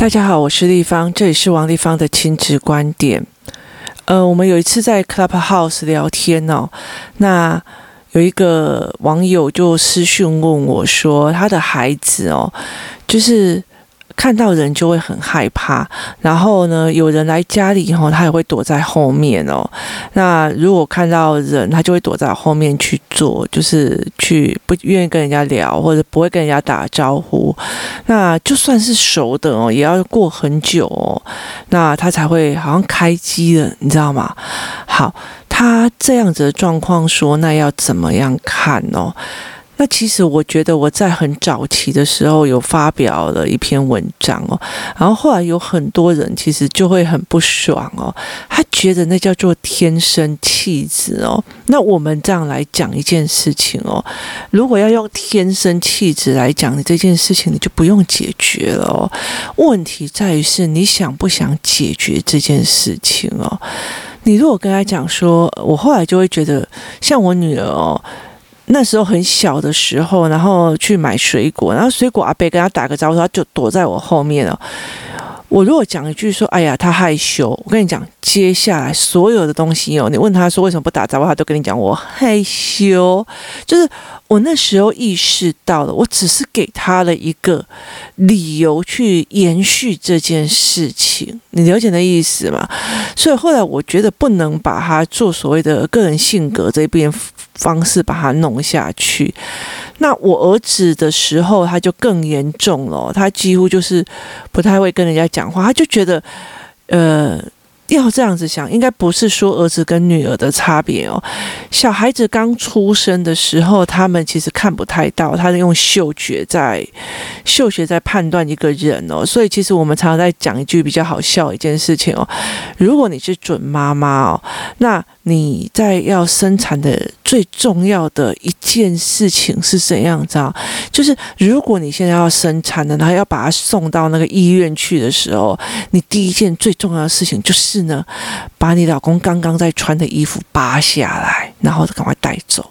大家好，我是立方，这里是王立方的亲子观点。呃，我们有一次在 Clubhouse 聊天哦，那有一个网友就私讯问我说，他的孩子哦，就是。看到人就会很害怕，然后呢，有人来家里以后，他也会躲在后面哦。那如果看到人，他就会躲在后面去做，就是去不愿意跟人家聊，或者不会跟人家打招呼。那就算是熟的哦，也要过很久哦，那他才会好像开机了，你知道吗？好，他这样子的状况说，那要怎么样看哦？那其实我觉得我在很早期的时候有发表了一篇文章哦，然后后来有很多人其实就会很不爽哦，他觉得那叫做天生气质哦。那我们这样来讲一件事情哦，如果要用天生气质来讲你这件事情，你就不用解决了。问题在于是你想不想解决这件事情哦。你如果跟他讲说，我后来就会觉得，像我女儿哦。那时候很小的时候，然后去买水果，然后水果阿伯跟他打个招呼，他就躲在我后面了。我如果讲一句说：“哎呀，他害羞。”我跟你讲，接下来所有的东西哦，你问他说为什么不打招呼，他都跟你讲我害羞。就是我那时候意识到了，我只是给他了一个理由去延续这件事情。你了解那意思吗？所以后来我觉得不能把他做所谓的个人性格这边方式把它弄下去。那我儿子的时候，他就更严重了，他几乎就是不太会跟人家讲话，他就觉得，呃。要这样子想，应该不是说儿子跟女儿的差别哦。小孩子刚出生的时候，他们其实看不太到，他是用嗅觉在嗅觉在判断一个人哦。所以其实我们常常在讲一句比较好笑一件事情哦。如果你是准妈妈哦，那你在要生产的最重要的一件事情是怎样子啊？就是如果你现在要生产的，然后要把他送到那个医院去的时候，你第一件最重要的事情就是。呢，把你老公刚刚在穿的衣服扒下来，然后赶快带走。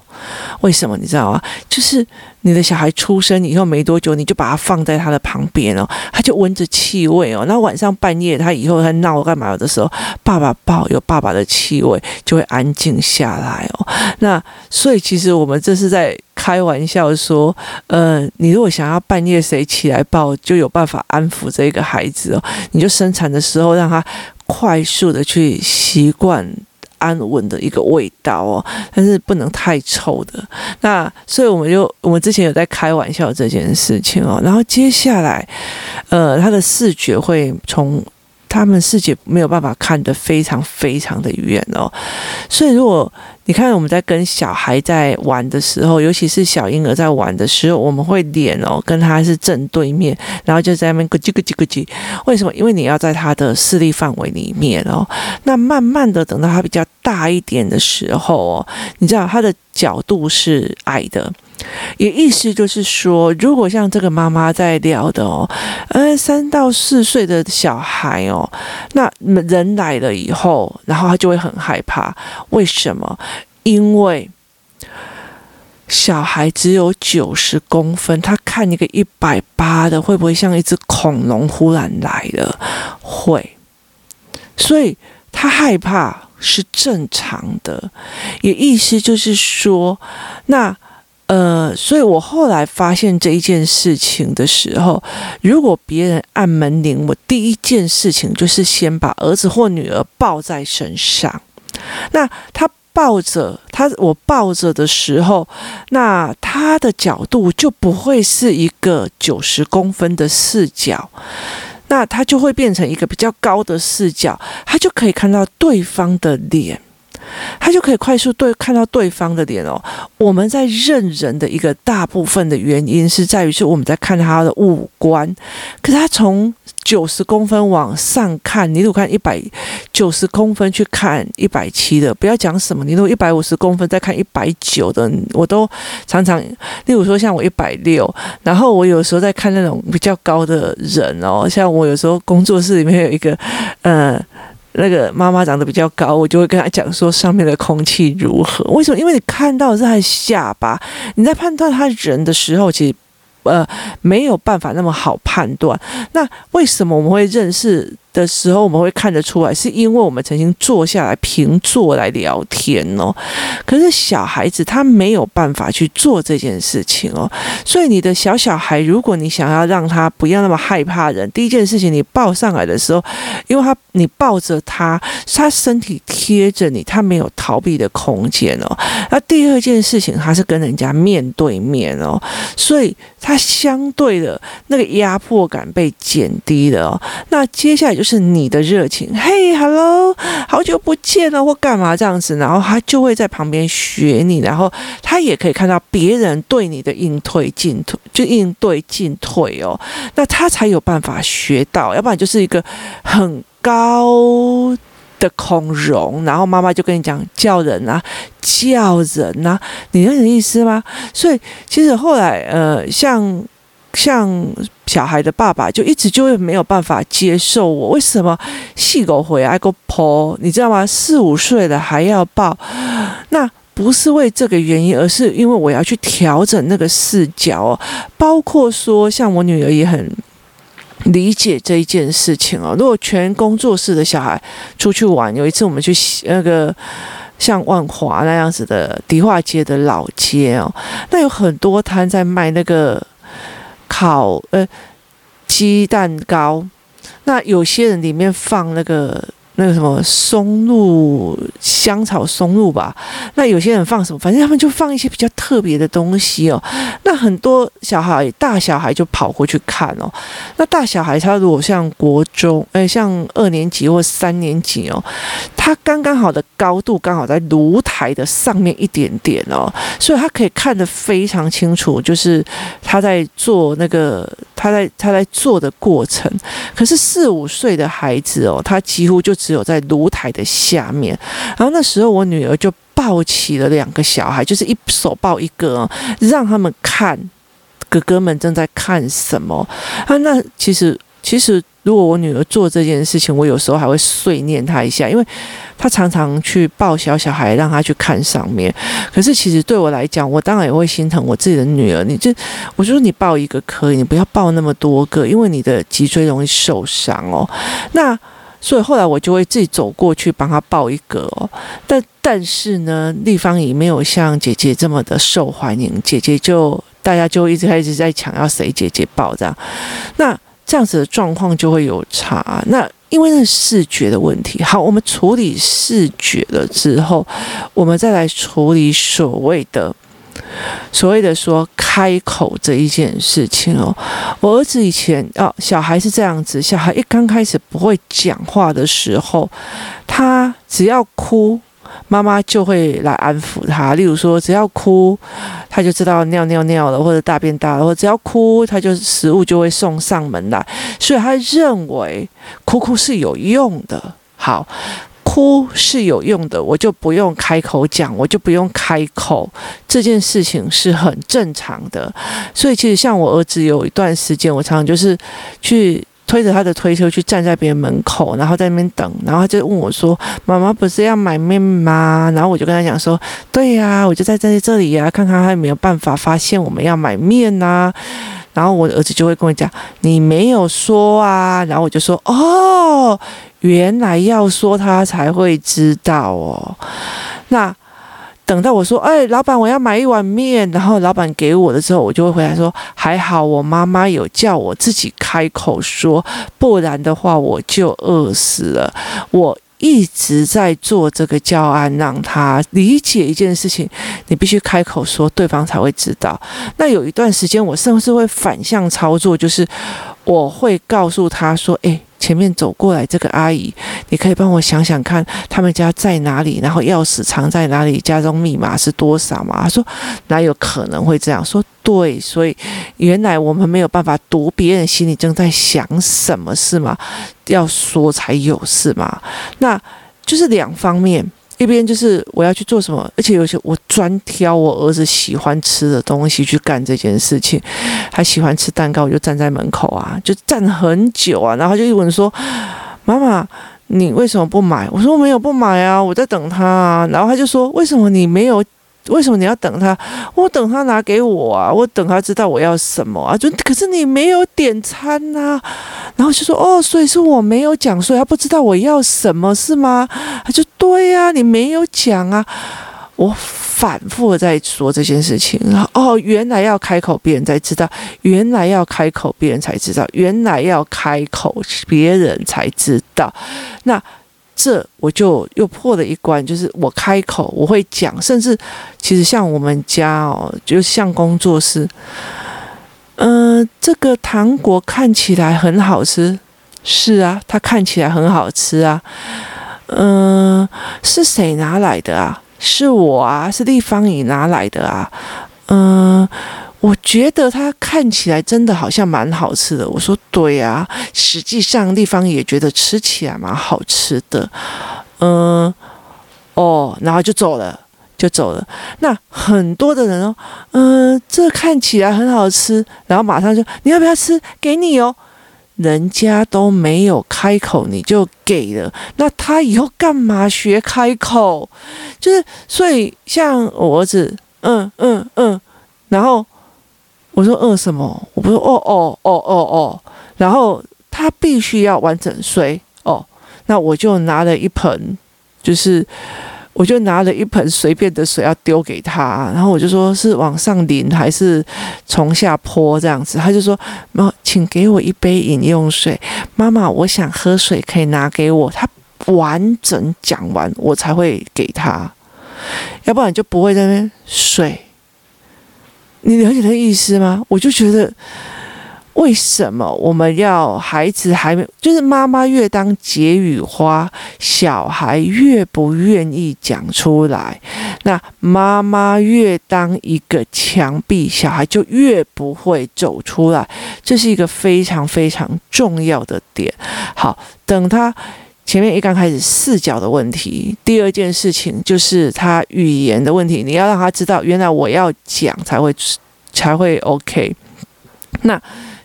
为什么你知道吗？就是你的小孩出生以后没多久，你就把他放在他的旁边哦，他就闻着气味哦。那晚上半夜他以后他闹干嘛的时候，爸爸抱有爸爸的气味，就会安静下来哦。那所以其实我们这是在开玩笑说，呃，你如果想要半夜谁起来抱，就有办法安抚这个孩子哦。你就生产的时候让他。快速的去习惯安稳的一个味道哦，但是不能太臭的。那所以我们就我们之前有在开玩笑这件事情哦。然后接下来，呃，他的视觉会从他们视觉没有办法看得非常非常的远哦。所以如果你看，我们在跟小孩在玩的时候，尤其是小婴儿在玩的时候，我们会脸哦跟他是正对面，然后就在那边咯叽咯叽咯叽。为什么？因为你要在他的视力范围里面哦。那慢慢的等到他比较大一点的时候哦，你知道他的角度是矮的。也意思就是说，如果像这个妈妈在聊的哦，呃，三到四岁的小孩哦，那人来了以后，然后他就会很害怕。为什么？因为小孩只有九十公分，他看一个一百八的，会不会像一只恐龙忽然来了？会，所以他害怕是正常的。也意思就是说，那。呃，所以我后来发现这一件事情的时候，如果别人按门铃，我第一件事情就是先把儿子或女儿抱在身上。那他抱着他，我抱着的时候，那他的角度就不会是一个九十公分的视角，那他就会变成一个比较高的视角，他就可以看到对方的脸。他就可以快速对看到对方的脸哦。我们在认人的一个大部分的原因是在于是我们在看他的五官，可是他从九十公分往上看，你如果看一百九十公分去看一百七的，不要讲什么，你如果一百五十公分再看一百九的，我都常常，例如说像我一百六，然后我有时候在看那种比较高的人哦，像我有时候工作室里面有一个，呃。那个妈妈长得比较高，我就会跟她讲说上面的空气如何？为什么？因为你看到的是她的下巴，你在判断他人的时候，其实呃没有办法那么好判断。那为什么我们会认识的时候我们会看得出来？是因为我们曾经坐下来平坐来聊天哦。可是小孩子他没有办法去做这件事情哦。所以你的小小孩，如果你想要让他不要那么害怕人，第一件事情你抱上来的时候，因为他你抱着他，他身体贴着你，他没有逃避的空间哦。那第二件事情，他是跟人家面对面哦，所以他相对的那个压迫感被减低了哦。那接下来就是你的热情，嘿，hello，好久不见了，或干嘛这样子，然后他就会在旁边学你，然后他也可以看到别人对你的应对进退，就应对进退哦，那他才有办法学到，要不然就是一个很高的孔融，然后妈妈就跟你讲叫人啊，叫人啊，你有点意思吗？所以其实后来呃，像像小孩的爸爸就一直就会没有办法接受我，为什么细狗回来个婆，你知道吗？四五岁了还要抱，那不是为这个原因，而是因为我要去调整那个视角哦，包括说像我女儿也很。理解这一件事情哦。如果全工作室的小孩出去玩，有一次我们去那个像万华那样子的迪化街的老街哦，那有很多摊在卖那个烤呃鸡蛋糕，那有些人里面放那个。那个什么松露香草松露吧，那有些人放什么，反正他们就放一些比较特别的东西哦。那很多小孩，大小孩就跑过去看哦。那大小孩他如果像国中，哎，像二年级或三年级哦，他刚刚好的高度刚好在炉台的上面一点点哦，所以他可以看得非常清楚，就是他在做那个他在他在做的过程。可是四五岁的孩子哦，他几乎就。只只有在炉台的下面，然后那时候我女儿就抱起了两个小孩，就是一手抱一个，让他们看哥哥们正在看什么啊。那其实其实，如果我女儿做这件事情，我有时候还会碎念她一下，因为她常常去抱小小孩，让她去看上面。可是其实对我来讲，我当然也会心疼我自己的女儿。你就我就说你抱一个可以，你不要抱那么多个，因为你的脊椎容易受伤哦。那。所以后来我就会自己走过去帮他抱一个哦，但但是呢，立方体没有像姐姐这么的受欢迎，姐姐就大家就一直开始在抢要谁姐姐抱这样，那这样子的状况就会有差。那因为那是视觉的问题，好，我们处理视觉了之后，我们再来处理所谓的。所谓的说开口这一件事情哦，我儿子以前哦，小孩是这样子，小孩一刚开始不会讲话的时候，他只要哭，妈妈就会来安抚他。例如说，只要哭，他就知道尿尿尿了，或者大便大了，或只要哭，他就食物就会送上门来。所以他认为哭哭是有用的。好。哭是有用的，我就不用开口讲，我就不用开口，这件事情是很正常的。所以其实像我儿子有一段时间，我常常就是去推着他的推车去站在别人门口，然后在那边等，然后他就问我说：“妈妈不是要买面吗？”然后我就跟他讲说：“对呀，我就在在这里呀，看看他有没有办法发现我们要买面呐。”然后我的儿子就会跟我讲：“你没有说啊。”然后我就说：“哦。”原来要说他才会知道哦。那等到我说：“哎，老板，我要买一碗面。”然后老板给我的时候，我就会回来说：“还好我妈妈有叫我自己开口说，不然的话我就饿死了。”我一直在做这个教案，让他理解一件事情：你必须开口说，对方才会知道。那有一段时间，我甚至会反向操作，就是我会告诉他说：“哎。”前面走过来这个阿姨，你可以帮我想想看，他们家在哪里？然后钥匙藏在哪里？家中密码是多少吗？他说哪有可能会这样说？对，所以原来我们没有办法读别人心里正在想什么，是吗？要说才有是吗？那就是两方面。一边就是我要去做什么，而且有些我专挑我儿子喜欢吃的东西去干这件事情。他喜欢吃蛋糕，我就站在门口啊，就站很久啊，然后就一问说：“妈妈，你为什么不买？”我说：“我没有不买啊，我在等他啊。”然后他就说：“为什么你没有为什么你要等他？我等他拿给我啊，我等他知道我要什么啊。就可是你没有点餐呐、啊，然后就说哦，所以是我没有讲，所以他不知道我要什么是吗？他就对呀、啊，你没有讲啊。我反复的在说这件事情，然后哦，原来要开口，别人才知道；原来要开口，别人才知道；原来要开口，别人才知道。那。这我就又破了一关，就是我开口我会讲，甚至其实像我们家哦，就像工作室，嗯、这个糖果看起来很好吃，是啊，它看起来很好吃啊，嗯、是谁拿来的啊？是我啊，是立方体拿来的啊，嗯、我觉得它看起来真的好像蛮好吃的。我说对啊，实际上地方也觉得吃起来蛮好吃的。嗯，哦，然后就走了，就走了。那很多的人哦，嗯，这看起来很好吃，然后马上就你要不要吃？给你哦。人家都没有开口，你就给了，那他以后干嘛学开口？就是所以像我儿子，嗯嗯嗯，然后。我说饿什么？我不说哦哦哦哦哦，然后他必须要完整睡哦，那我就拿了一盆，就是我就拿了一盆随便的水要丢给他，然后我就说是往上淋还是从下泼这样子，他就说妈，请给我一杯饮用水，妈妈，我想喝水，可以拿给我。他完整讲完我才会给他，要不然就不会在那边睡。你了解他的意思吗？我就觉得，为什么我们要孩子还没，就是妈妈越当解语花，小孩越不愿意讲出来。那妈妈越当一个墙壁，小孩就越不会走出来。这是一个非常非常重要的点。好，等他。前面一刚开始视角的问题，第二件事情就是他语言的问题，你要让他知道，原来我要讲才会才会 OK。那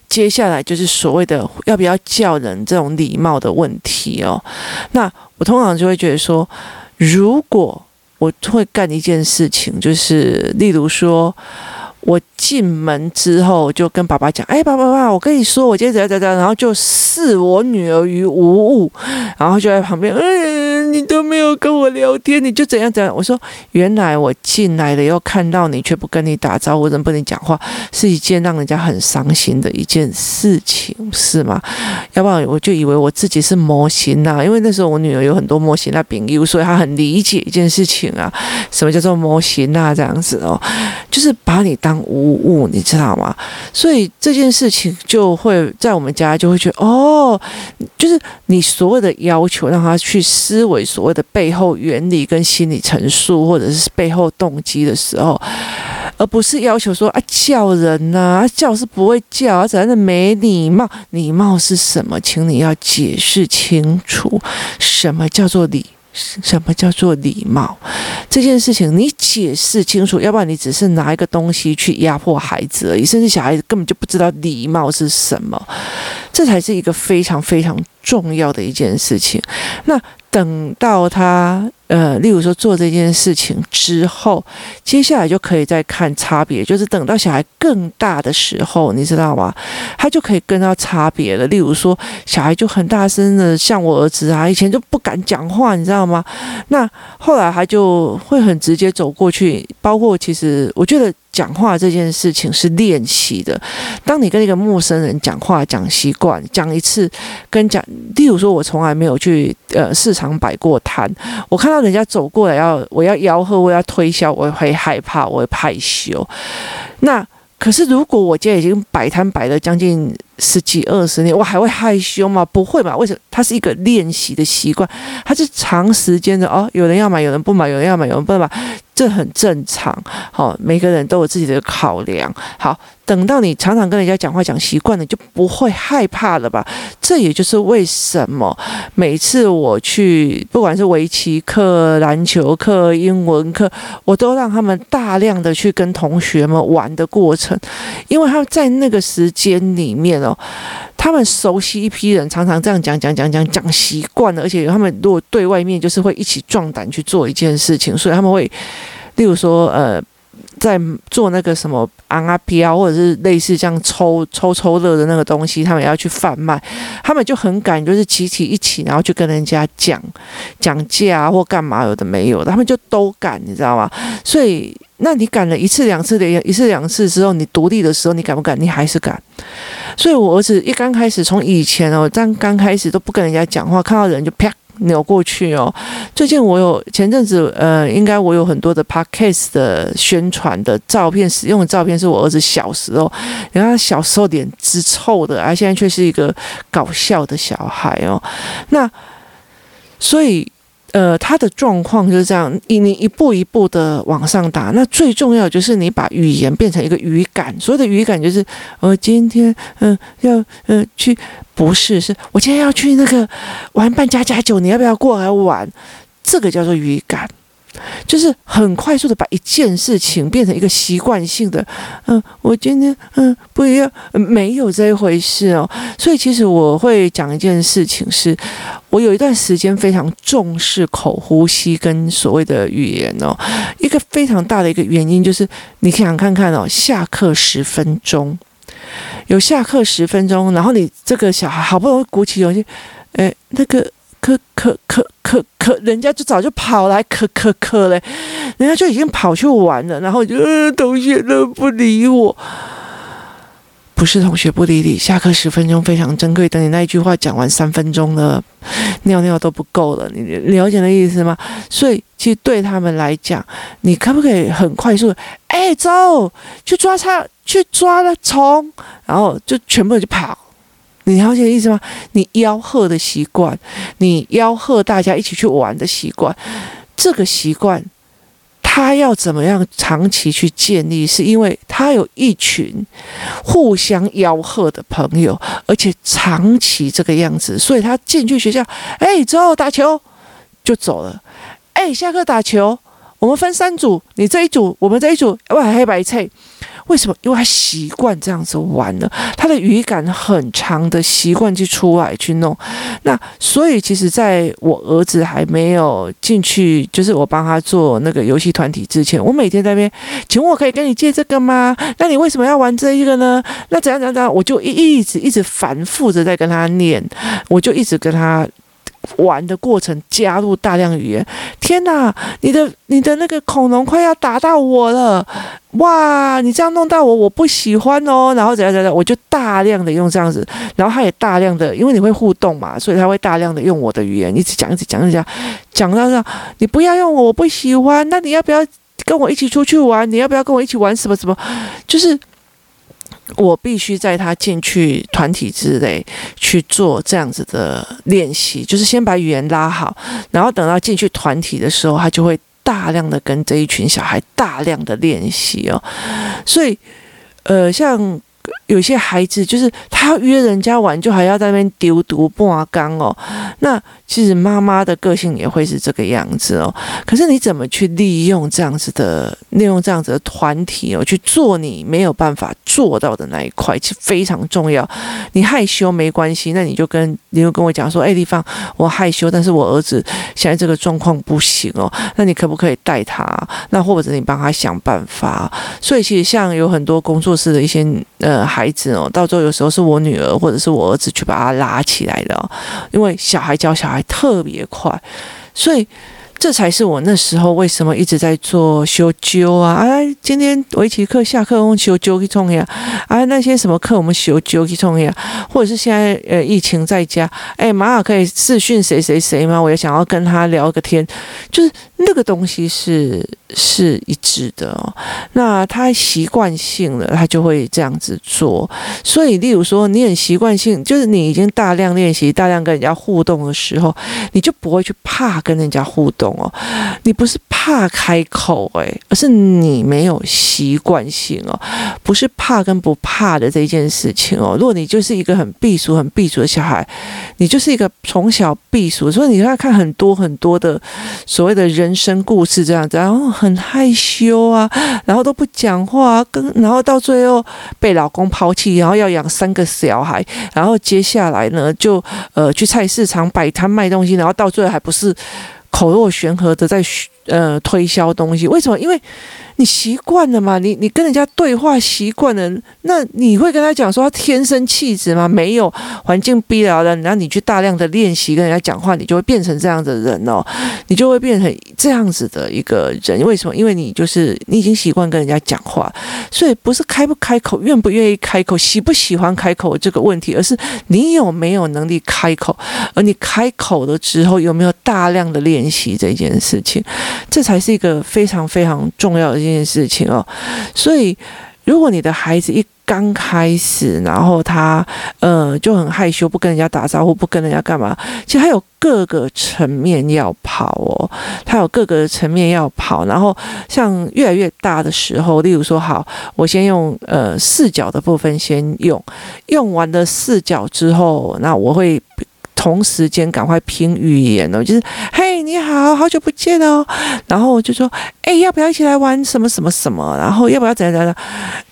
接下来就是所谓的要不要叫人这种礼貌的问题哦。那我通常就会觉得说，如果我会干一件事情，就是例如说。我进门之后就跟爸爸讲：“哎，爸爸，爸爸，我跟你说，我今天怎样怎样，然后就视我女儿于无物，然后就在旁边，哎，你都没有跟我聊天，你就怎样怎样。”我说：“原来我进来了，又看到你，却不跟你打招呼，人不跟你讲话，是一件让人家很伤心的一件事情，是吗？要不然我就以为我自己是模型呐，因为那时候我女儿有很多模型那朋友，所以她很理解一件事情啊，什么叫做模型啊，这样子哦，就是把你当。”无物，你知道吗？所以这件事情就会在我们家就会觉得，哦，就是你所有的要求，让他去思维所谓的背后原理跟心理陈述，或者是背后动机的时候，而不是要求说啊叫人呐，叫是不会叫，啊怎样的没礼貌？礼貌是什么？请你要解释清楚，什么叫做礼？什么叫做礼貌？这件事情你解释清楚，要不然你只是拿一个东西去压迫孩子而已，甚至小孩子根本就不知道礼貌是什么，这才是一个非常非常重要的一件事情。那等到他。呃，例如说做这件事情之后，接下来就可以再看差别，就是等到小孩更大的时候，你知道吗？他就可以跟他差别了。例如说，小孩就很大声的，像我儿子啊，以前就不敢讲话，你知道吗？那后来他就会很直接走过去，包括其实我觉得。讲话这件事情是练习的。当你跟一个陌生人讲话讲习惯，讲一次跟讲，例如说，我从来没有去呃市场摆过摊，我看到人家走过来要我要吆喝，我要推销，我会害怕，我会害羞。那可是如果我今天已经摆摊摆了将近十几二十年，我还会害羞吗？不会吧？为什么？它是一个练习的习惯，它是长时间的哦。有人要买，有人不买，有人要买，有人不买。这很正常，好，每个人都有自己的考量。好，等到你常常跟人家讲话讲习惯了，就不会害怕了吧？这也就是为什么每次我去，不管是围棋课、篮球课、英文课，我都让他们大量的去跟同学们玩的过程，因为他在那个时间里面哦，他们熟悉一批人，常常这样讲讲讲讲讲习惯了，而且他们如果对外面就是会一起壮胆去做一件事情，所以他们会。例如说呃。在做那个什么昂啊飘，或者是类似这样抽抽抽乐的那个东西，他们也要去贩卖，他们就很敢，就是集体一起，然后去跟人家讲讲价啊或干嘛，有的没有，他们就都敢，你知道吗？所以，那你敢了一次两次的，一次两次之后，你独立的时候，你敢不敢？你还是敢。所以我儿子一刚开始，从以前哦，刚刚开始都不跟人家讲话，看到人就啪。扭过去哦。最近我有前阵子，呃，应该我有很多的 podcast 的宣传的照片，使用的照片是我儿子小时候，然后他小时候脸直臭的，而现在却是一个搞笑的小孩哦。那所以。呃，他的状况就是这样，你你一步一步的往上打。那最重要就是你把语言变成一个语感，所有的语感就是，我今天嗯、要嗯、去，不是，是我今天要去那个玩扮家家酒，你要不要过来玩？这个叫做语感。就是很快速的把一件事情变成一个习惯性的，嗯，我今天嗯不一样，没有这一回事哦。所以其实我会讲一件事情是，是我有一段时间非常重视口呼吸跟所谓的语言哦。一个非常大的一个原因就是，你想看看哦，下课十分钟，有下课十分钟，然后你这个小孩好不容易鼓起勇气，哎，那个。可可可可可，人家就早就跑来，可可可嘞，人家就已经跑去玩了，然后就、呃、同学都不理我，不是同学不理你，下课十分钟非常珍贵，等你那一句话讲完三分钟了，尿尿都不够了，你了解那意思吗？所以其实对他们来讲，你可不可以很快速的，哎，走去抓他，去抓了虫，然后就全部就跑。你了解意思吗？你吆喝的习惯，你吆喝大家一起去玩的习惯，这个习惯，他要怎么样长期去建立？是因为他有一群互相吆喝的朋友，而且长期这个样子，所以他进去学校，哎，走打球就走了，哎，下课打球，我们分三组，你这一组，我们这一组，哇，黑白菜。为什么？因为他习惯这样子玩了，他的语感很长的习惯去出来去弄。那所以其实在我儿子还没有进去，就是我帮他做那个游戏团体之前，我每天在那边，请问我可以跟你借这个吗？那你为什么要玩这一个呢？那怎样怎样怎样？我就一一直一直反复着在跟他念，我就一直跟他。玩的过程加入大量语言，天哪！你的你的那个恐龙快要打到我了，哇！你这样弄到我，我不喜欢哦。然后怎样怎样，我就大量的用这样子，然后他也大量的，因为你会互动嘛，所以他会大量的用我的语言，一直讲一直讲一直讲，讲到这，你不要用我，我不喜欢。那你要不要跟我一起出去玩？你要不要跟我一起玩什么什么？就是。我必须在他进去团体之内去做这样子的练习，就是先把语言拉好，然后等到进去团体的时候，他就会大量的跟这一群小孩大量的练习哦。所以，呃，像。有些孩子就是他约人家玩，就还要在那边丢毒不啊缸哦。那其实妈妈的个性也会是这个样子哦。可是你怎么去利用这样子的，利用这样子的团体哦，去做你没有办法做到的那一块，其实非常重要。你害羞没关系，那你就跟你就跟我讲说，哎，丽芳，我害羞，但是我儿子现在这个状况不行哦。那你可不可以带他？那或者你帮他想办法？所以其实像有很多工作室的一些呃。孩子哦，到最后有时候是我女儿或者是我儿子去把他拉起来的，因为小孩教小孩特别快，所以。这才是我那时候为什么一直在做修灸啊！哎，今天围棋课下课我们修灸去冲呀！啊，那些什么课我们修灸去冲呀？或者是现在呃疫情在家，哎，马上可以视讯谁谁谁吗？我也想要跟他聊个天，就是那个东西是是一致的哦。那他习惯性的他就会这样子做。所以，例如说你很习惯性，就是你已经大量练习、大量跟人家互动的时候，你就不会去怕跟人家互动。哦，你不是怕开口诶，而是你没有习惯性哦，不是怕跟不怕的这件事情哦。如果你就是一个很避俗、很避俗的小孩，你就是一个从小避俗，所以你要看很多很多的所谓的人生故事这样子，然后很害羞啊，然后都不讲话，跟然后到最后被老公抛弃，然后要养三个小孩，然后接下来呢就呃去菜市场摆摊卖东西，然后到最后还不是。口若悬河的在呃推销东西。为什么？因为你习惯了嘛，你你跟人家对话习惯了，那你会跟他讲说他天生气质吗？没有，环境逼了的，然后你去大量的练习跟人家讲话，你就会变成这样的人哦，你就会变成这样子的一个人。为什么？因为你就是你已经习惯跟人家讲话，所以不是开不开口、愿不愿意开口、喜不喜欢开口这个问题，而是你有没有能力开口，而你开口了之后有没有大量的练习这件事情，这才是一个非常非常重要的。这件事情哦，所以如果你的孩子一刚开始，然后他呃就很害羞，不跟人家打招呼，不跟人家干嘛，其实他有各个层面要跑哦，他有各个层面要跑。然后像越来越大的时候，例如说，好，我先用呃四角的部分先用，用完了四角之后，那我会。同时间赶快拼语言哦，就是嘿，你好，好久不见哦。然后我就说，哎，要不要一起来玩什么什么什么？然后要不要怎样怎样？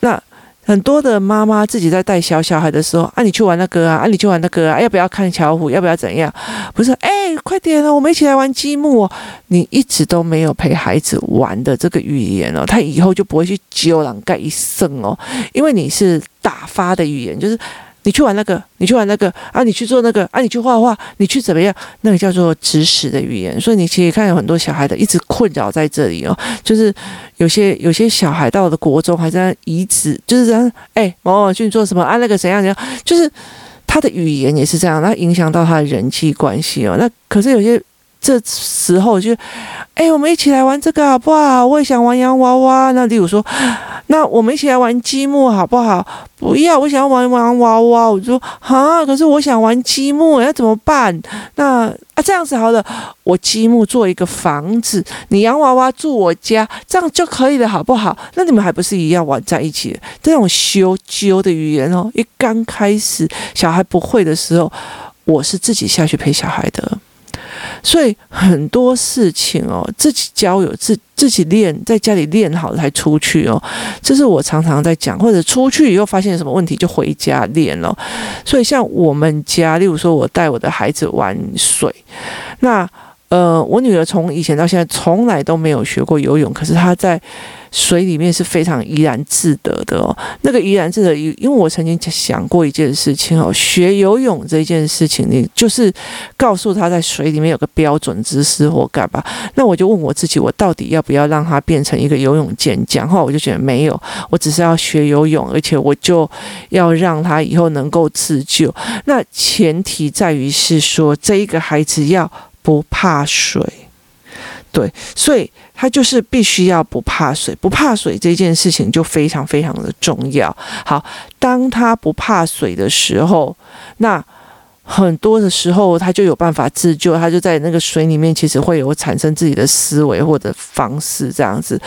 那很多的妈妈自己在带小小孩的时候，啊，你去玩那个啊，啊，你去玩那个啊，要不要看巧虎？要不要怎样？不是，哎，快点哦，我们一起来玩积木哦。你一直都没有陪孩子玩的这个语言哦，他以后就不会去揪两盖一声哦，因为你是打发的语言，就是。你去玩那个，你去玩那个啊，你去做那个啊，你去画画，你去怎么样？那个叫做指使的语言。所以你其实看有很多小孩的一直困扰在这里哦，就是有些有些小孩到了国中还在移植，就是这样。哎，某某去做什么啊？那个怎样怎样？就是他的语言也是这样，那影响到他的人际关系哦。那可是有些这时候就，哎，我们一起来玩这个好不好？我也想玩洋娃娃。那例如说。那我们一起来玩积木好不好？不要，我想要玩玩娃娃。我就说啊，可是我想玩积木，要怎么办？那啊，这样子好了，我积木做一个房子，你洋娃娃住我家，这样就可以了，好不好？那你们还不是一样玩在一起？这种羞羞的语言哦，一刚开始小孩不会的时候，我是自己下去陪小孩的。所以很多事情哦，自己交友自自己练，在家里练好了才出去哦。这是我常常在讲，或者出去以后发现什么问题就回家练了。所以像我们家，例如说我带我的孩子玩水，那呃，我女儿从以前到现在从来都没有学过游泳，可是她在。水里面是非常怡然自得的哦，那个怡然自得，因为我曾经想过一件事情哦，学游泳这件事情，你就是告诉他在水里面有个标准姿势或干嘛，那我就问我自己，我到底要不要让他变成一个游泳健将？后来我就觉得没有，我只是要学游泳，而且我就要让他以后能够自救。那前提在于是说，这一个孩子要不怕水。对，所以他就是必须要不怕水，不怕水这件事情就非常非常的重要。好，当他不怕水的时候，那很多的时候他就有办法自救，他就在那个水里面，其实会有产生自己的思维或者方式这样子。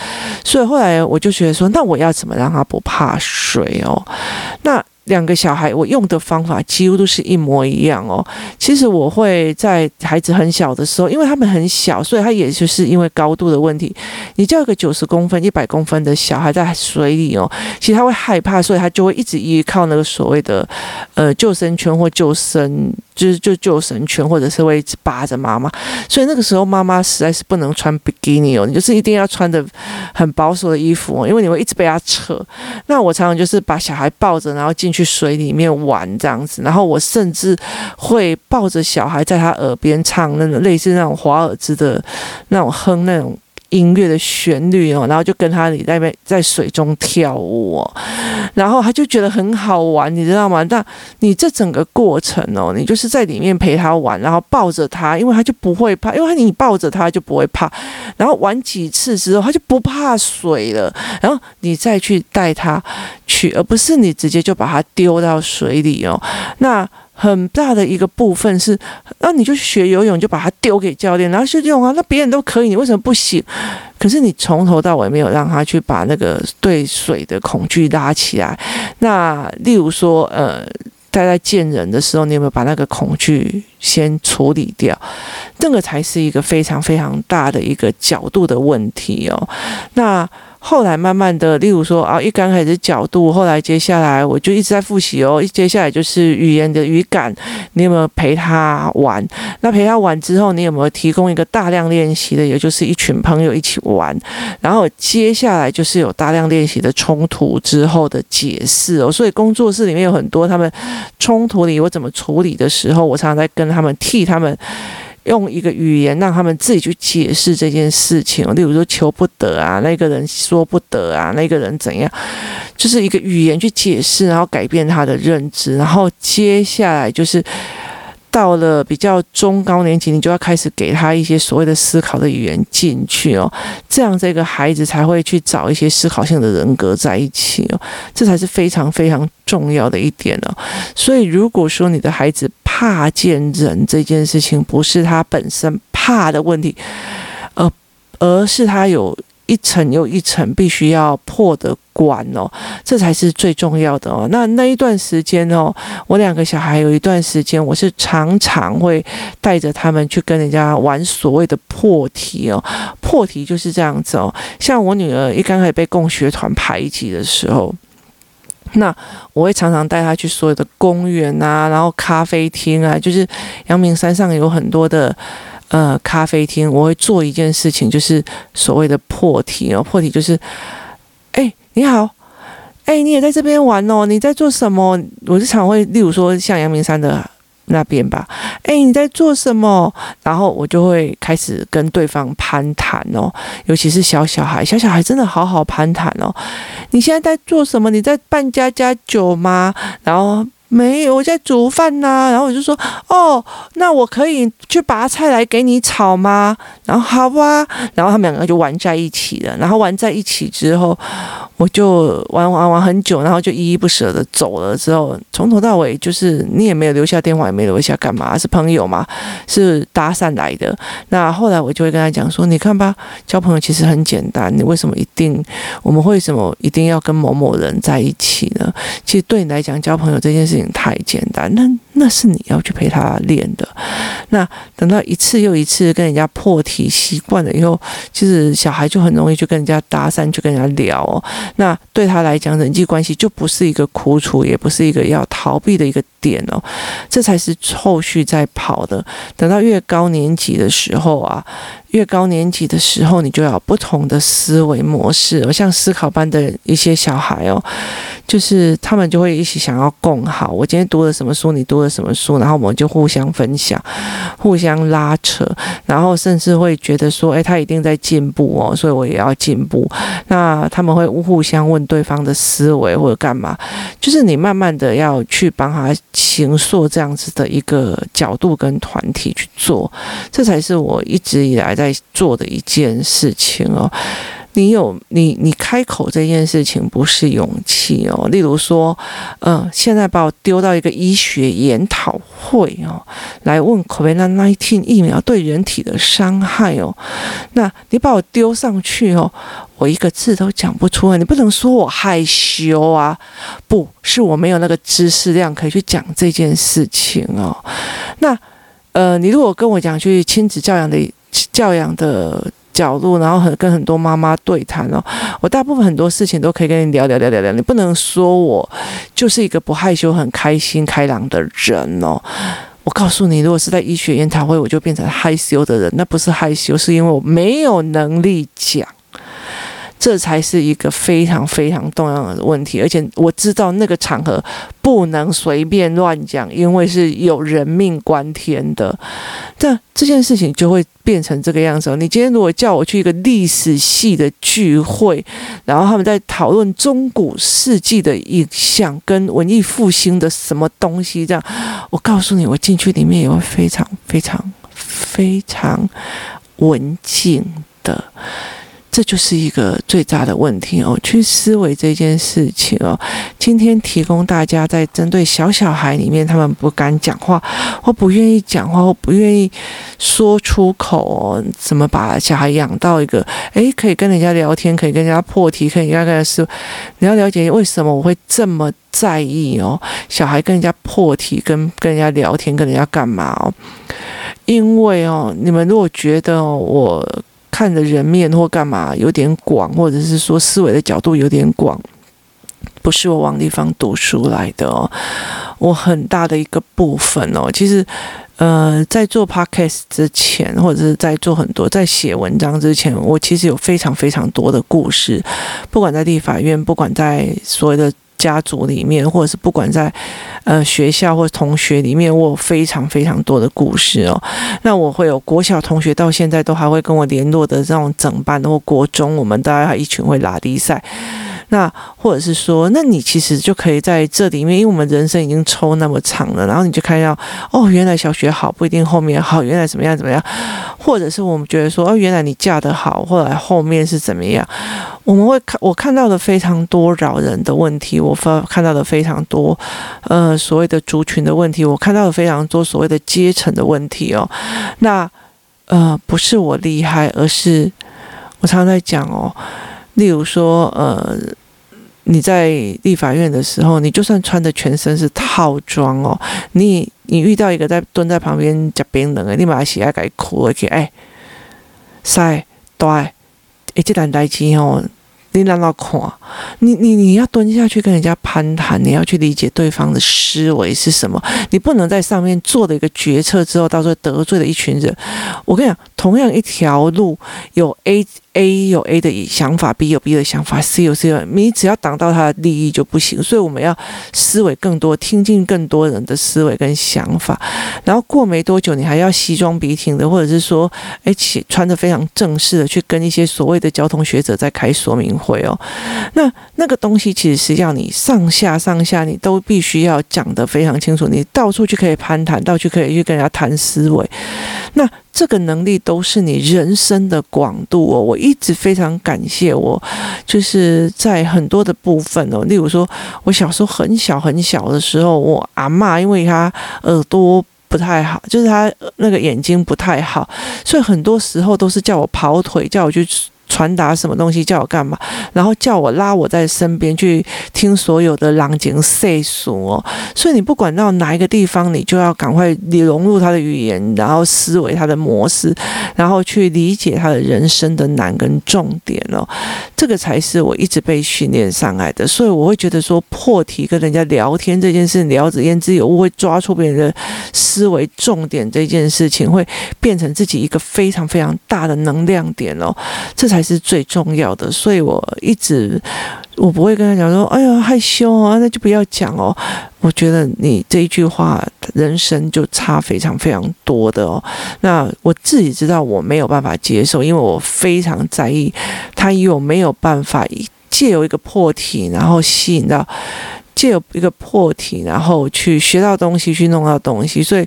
所以后来我就觉得说，那我要怎么让他不怕水哦？那。两个小孩，我用的方法几乎都是一模一样哦。其实我会在孩子很小的时候，因为他们很小，所以他也就是因为高度的问题。你叫一个九十公分、一百公分的小孩在水里哦，其实他会害怕，所以他就会一直依靠那个所谓的呃救生圈或救生，就是就救生圈，或者是会一直扒着妈妈。所以那个时候妈妈实在是不能穿比基尼哦，你就是一定要穿的很保守的衣服哦，因为你会一直被他扯。那我常常就是把小孩抱着，然后进去水里面玩这样子，然后我甚至会抱着小孩在他耳边唱那种类似那种华尔兹的那种哼那种音乐的旋律哦，然后就跟他你在那边在水中跳舞哦，然后他就觉得很好玩，你知道吗？那你这整个过程哦，你就是在里面陪他玩，然后抱着他，因为他就不会怕，因为你抱着他就不会怕，然后玩几次之后他就不怕水了，然后你再去带他去，而不是你直接就把他丢到水里哦，那。很大的一个部分是，那你就学游泳，就把它丢给教练，然后学游泳啊，那别人都可以，你为什么不行？可是你从头到尾没有让他去把那个对水的恐惧拉起来。那例如说，呃，大家见人的时候，你有没有把那个恐惧先处理掉？这个才是一个非常非常大的一个角度的问题哦。那。后来慢慢的，例如说啊，一刚开始角度，后来接下来我就一直在复习哦。一接下来就是语言的语感，你有没有陪他玩？那陪他玩之后，你有没有提供一个大量练习的，也就是一群朋友一起玩？然后接下来就是有大量练习的冲突之后的解释哦。所以工作室里面有很多他们冲突里我怎么处理的时候，我常常在跟他们替他们。用一个语言让他们自己去解释这件事情，例如说求不得啊，那个人说不得啊，那个人怎样，就是一个语言去解释，然后改变他的认知，然后接下来就是。到了比较中高年级，你就要开始给他一些所谓的思考的语言进去哦，这样这个孩子才会去找一些思考性的人格在一起哦，这才是非常非常重要的一点哦。所以，如果说你的孩子怕见人这件事情，不是他本身怕的问题，而而是他有。一层又一层，必须要破的关哦，这才是最重要的哦。那那一段时间哦，我两个小孩有一段时间，我是常常会带着他们去跟人家玩所谓的破题哦。破题就是这样子哦。像我女儿一刚开始被共学团排挤的时候，那我会常常带她去所有的公园啊，然后咖啡厅啊，就是阳明山上有很多的。呃，咖啡厅，我会做一件事情，就是所谓的破题哦。破题就是，哎，你好，哎，你也在这边玩哦？你在做什么？我经常会，例如说像阳明山的那边吧，哎，你在做什么？然后我就会开始跟对方攀谈哦，尤其是小小孩，小小孩真的好好攀谈哦。你现在在做什么？你在办家家酒吗？然后。没有，我在煮饭呐、然后我就说，哦，那我可以去拔菜来给你炒吗？然后好吧。然后他们两个就玩在一起了。然后玩在一起之后，我就玩玩玩很久，然后就依依不舍的走了。之后从头到尾就是你也没有留下电话，也没留下干嘛？是朋友嘛？是搭讪来的。那后来我就会跟他讲说，你看吧，交朋友其实很简单。你为什么一定我们为什么一定要跟某某人在一起呢？其实对你来讲，交朋友这件事。太简单，那那是你要去陪他练的。那等到一次又一次跟人家破题习惯了以后，其实小孩就很容易去跟人家搭讪，去跟人家聊。那对他来讲，人际关系就不是一个苦楚，也不是一个要逃避的一个点哦。这才是后续在跑的。等到越高年级的时候啊。越高年级的时候，你就要有不同的思维模式。我像思考班的一些小孩哦，就是他们就会一起想要共好。我今天读了什么书，你读了什么书，然后我们就互相分享，互相拉扯，然后甚至会觉得说，哎，他一定在进步哦，所以我也要进步。那他们会互相问对方的思维或者干嘛，就是你慢慢的要去帮他形塑这样子的一个角度跟团体去做，这才是我一直以来在。做的一件事情哦，你有你你开口这件事情不是勇气哦。例如说，嗯，现在把我丢到一个医学研讨会哦，来问 COVID-19 疫苗对人体的伤害哦，那你把我丢上去哦，我一个字都讲不出来。你不能说我害羞啊，不是我没有那个知识量可以去讲这件事情哦。那呃，你如果跟我讲去亲子教养的。教养的角度，然后很跟很多妈妈对谈哦，我大部分很多事情都可以跟你聊聊聊聊聊。你不能说我就是一个不害羞、很开心、开朗的人哦。我告诉你，如果是在医学研讨会，我就变成害羞的人，那不是害羞，是因为我没有能力讲。这才是一个非常非常重要的问题，而且我知道那个场合不能随便乱讲，因为是有人命关天的。这这件事情就会变成这个样子。你今天如果叫我去一个历史系的聚会，然后他们在讨论中古世纪的影像跟文艺复兴的什么东西，这样，我告诉你，我进去里面也会非常非常非常文静的。这就是一个最大的问题哦，去思维这件事情哦。今天提供大家在针对小小孩里面，他们不敢讲话，或不愿意讲话，或不愿意说出口哦，怎么把小孩养到一个诶，可以跟人家聊天，可以跟人家破题，可以跟人家说，你要了解为什么我会这么在意哦，小孩跟人家破题，跟跟人家聊天，跟人家干嘛哦？因为哦，你们如果觉得，我。看的人面或干嘛有点广，或者是说思维的角度有点广，不是我往地方读书来的哦。我很大的一个部分哦，其实呃，在做 podcast 之前，或者是在做很多在写文章之前，我其实有非常非常多的故事，不管在立法院，不管在所谓的。家族里面，或者是不管在呃学校或同学里面，我有非常非常多的故事哦。那我会有国小同学到现在都还会跟我联络的这种整班，或国中我们大家一群会拉力赛。那或者是说，那你其实就可以在这里面，因为我们人生已经抽那么长了，然后你就看到哦，原来小学好不一定后面好，原来怎么样怎么样，或者是我们觉得说哦，原来你嫁得好，后来后面是怎么样？我们会看我看到的非常多扰人的问题，我发看到的非常多呃所谓的族群的问题，我看到的非常多所谓的阶层的问题哦。那呃不是我厉害，而是我常常在讲哦。例如说，呃，你在立法院的时候，你就算穿的全身是套装哦，你你遇到一个在蹲在旁边讲冰冷的，你马上起来给哭而且哎，晒对，哎，这单代志哦。你让他看，你你你要蹲下去跟人家攀谈，你要去理解对方的思维是什么。你不能在上面做了一个决策之后，到时候得罪了一群人。我跟你讲，同样一条路，有 A A 有 A 的想法，B 有 B 的想法，C 有 C 的，你只要挡到他的利益就不行。所以我们要思维更多，听进更多人的思维跟想法。然后过没多久，你还要西装笔挺的，或者是说，哎，穿得非常正式的去跟一些所谓的交通学者在开说明会。会哦，那那个东西其实是要你上下上下你都必须要讲得非常清楚，你到处去可以攀谈，到处可以去跟人家谈思维，那这个能力都是你人生的广度哦。我一直非常感谢我，就是在很多的部分哦，例如说我小时候很小很小的时候，我阿嬷因为她耳朵不太好，就是她那个眼睛不太好，所以很多时候都是叫我跑腿，叫我去。传达什么东西叫我干嘛，然后叫我拉我在身边去听所有的人情世事哦，所以你不管到哪一个地方，你就要赶快融入他的语言，然后思维他的模式，然后去理解他的人生的难跟重点哦，这个才是我一直被训练上来的。所以我会觉得说破题跟人家聊天这件事，聊着言之有物，会抓出别人的思维重点这件事情，会变成自己一个非常非常大的能量点哦，这才。才是最重要的，所以我一直我不会跟他讲说：“哎呀，害羞啊，那就不要讲哦。”我觉得你这一句话，人生就差非常非常多的哦。那我自己知道我没有办法接受，因为我非常在意他有没有办法借由一个破题，然后吸引到。借有一个破题，然后去学到东西，去弄到东西，所以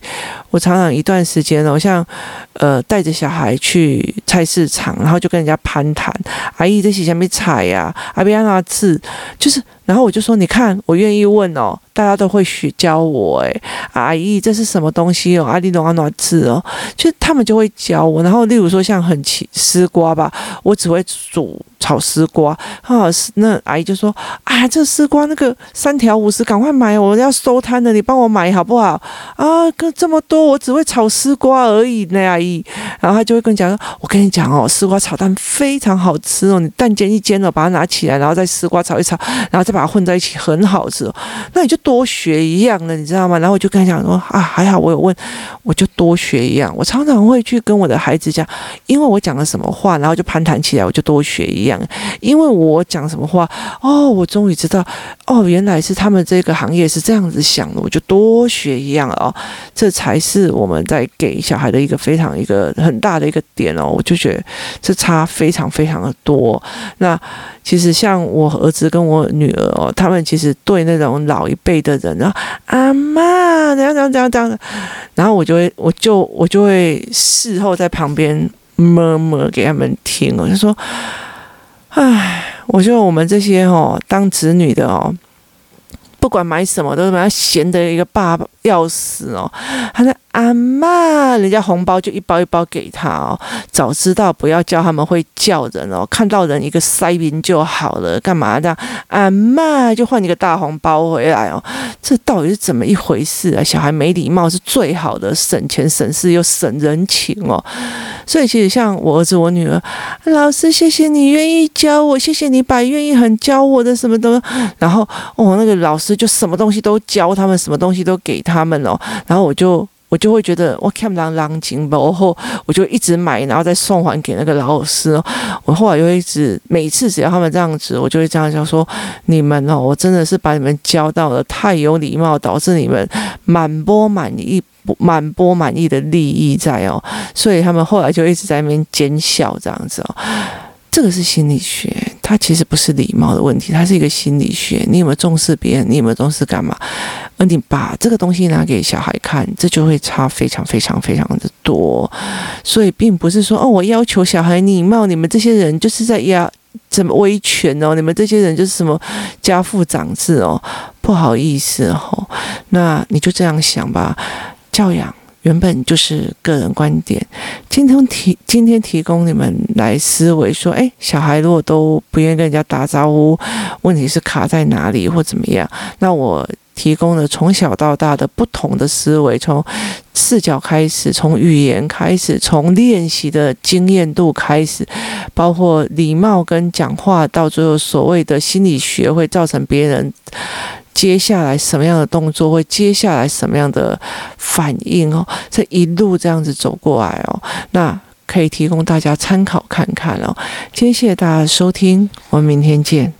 我常常一段时间哦，像呃带着小孩去菜市场，然后就跟人家攀谈，阿姨这是什么菜呀？阿边那字就是。然后我就说，你看，我愿意问哦，大家都会学教我哎，阿姨这是什么东西哦？阿弟懂阿哪字哦？就他们就会教我。然后例如说像很奇丝瓜吧，我只会煮炒丝瓜。啊，那阿姨就说啊，这丝瓜那个三条五十，赶快买，我要收摊的，你帮我买好不好？啊，跟这么多，我只会炒丝瓜而已呢，阿姨。然后他就会跟你讲说，我跟你讲哦，丝瓜炒蛋非常好吃哦，你蛋煎一煎哦，把它拿起来，然后再丝瓜炒一炒，然后再把。它混在一起很好吃，哦那你就多学一样的，你知道吗？然后我就跟他讲说啊，还好我有问，我就多学一样。我常常会去跟我的孩子讲，因为我讲了什么话，然后就攀谈起来，我就多学一样。因为我讲什么话，哦，我终于知道，哦，原来是他们这个行业是这样子想的，我就多学一样哦。这才是我们在给小孩的一个非常一个很大的一个点哦。我就觉得这差非常非常的多。那其实像我儿子跟我女儿。哦，他们其实对那种老一辈的人，然后阿妈怎样怎样怎样怎样，然后我就会，我就我就会事后在旁边默默给他们听，我就说，唉，我觉得我们这些哦，当子女的哦。不管买什么，都是把他闲的一个爸爸要死哦。他说：“阿嬷，人家红包就一包一包给他哦。早知道不要叫他们会叫人哦，看到人一个塞宾就好了，干嘛这样？阿嬷就换一个大红包回来哦。这到底是怎么一回事啊？小孩没礼貌是最好的，省钱省事又省人情哦。所以其实像我儿子、我女儿，老师谢谢你愿意教我，谢谢你把愿意很教我的什么都，然后哦，那个老师就什么东西都教他们，什么东西都给他他们哦，然后我就。我就会觉得我看不到狼情吧，然后我就一直买，然后再送还给那个老师。我后来就一直每次只要他们这样子，我就会这样讲说：你们哦，我真的是把你们教到了太有礼貌，导致你们满钵满意、满钵满意的利益在哦。所以他们后来就一直在那边奸笑这样子哦。这个是心理学，它其实不是礼貌的问题，它是一个心理学。你有没有重视别人？你有没有重视干嘛？而你把这个东西拿给小孩看，这就会差非常非常非常的多。所以并不是说哦，我要求小孩礼貌，你们这些人就是在压怎么威权哦，你们这些人就是什么家父长制哦，不好意思哦，那你就这样想吧，教养。原本就是个人观点，今天提今天提供你们来思维说，诶，小孩如果都不愿意跟人家打招呼，问题是卡在哪里或怎么样？那我提供了从小到大的不同的思维，从视角开始，从语言开始，从练习的经验度开始，包括礼貌跟讲话，到最后所谓的心理学会造成别人。接下来什么样的动作会？接下来什么样的反应哦？这一路这样子走过来哦，那可以提供大家参考看看哦。今天谢谢大家的收听，我们明天见。